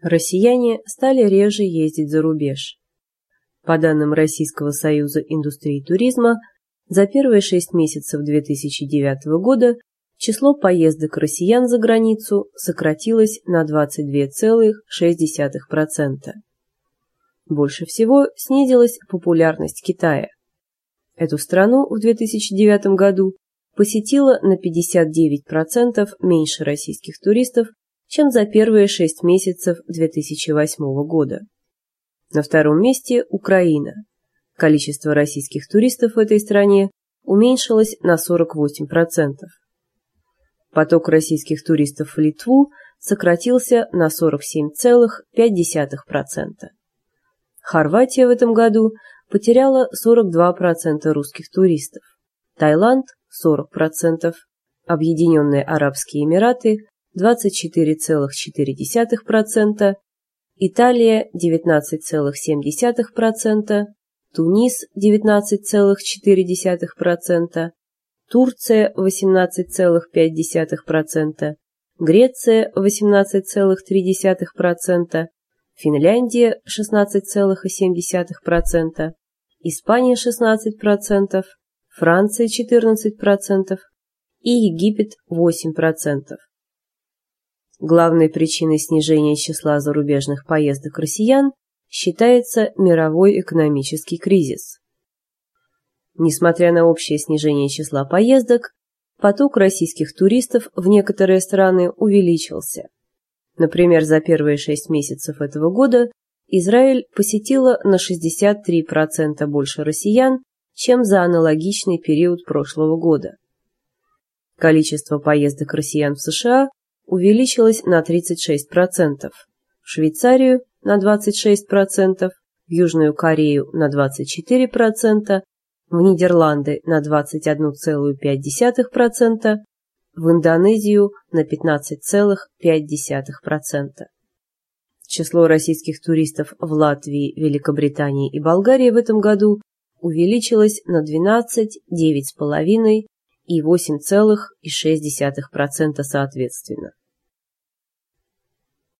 Россияне стали реже ездить за рубеж. По данным Российского союза индустрии туризма, за первые шесть месяцев 2009 года число поездок россиян за границу сократилось на 22,6%. Больше всего снизилась популярность Китая. Эту страну в 2009 году посетило на 59% меньше российских туристов, чем за первые шесть месяцев 2008 года. На втором месте Украина. Количество российских туристов в этой стране уменьшилось на 48%. Поток российских туристов в Литву сократился на 47,5%. Хорватия в этом году потеряла 42% русских туристов, Таиланд – 40%, Объединенные Арабские Эмираты – 24,4%, Италия – 19,7%, Тунис – 19,4%, Турция – 18,5%, Греция – 18,3%, Финляндия – 16,7%, Испания – 16%, Франция – 14% и Египет – 8%. Главной причиной снижения числа зарубежных поездок россиян считается мировой экономический кризис. Несмотря на общее снижение числа поездок, поток российских туристов в некоторые страны увеличился. Например, за первые шесть месяцев этого года Израиль посетило на 63% больше россиян, чем за аналогичный период прошлого года. Количество поездок россиян в США увеличилось на 36%, в Швейцарию на 26%, в Южную Корею на 24%, в Нидерланды на 21,5%, в Индонезию на 15,5%. Число российских туристов в Латвии, Великобритании и Болгарии в этом году увеличилось на 12, 9,5 и 8,6% соответственно.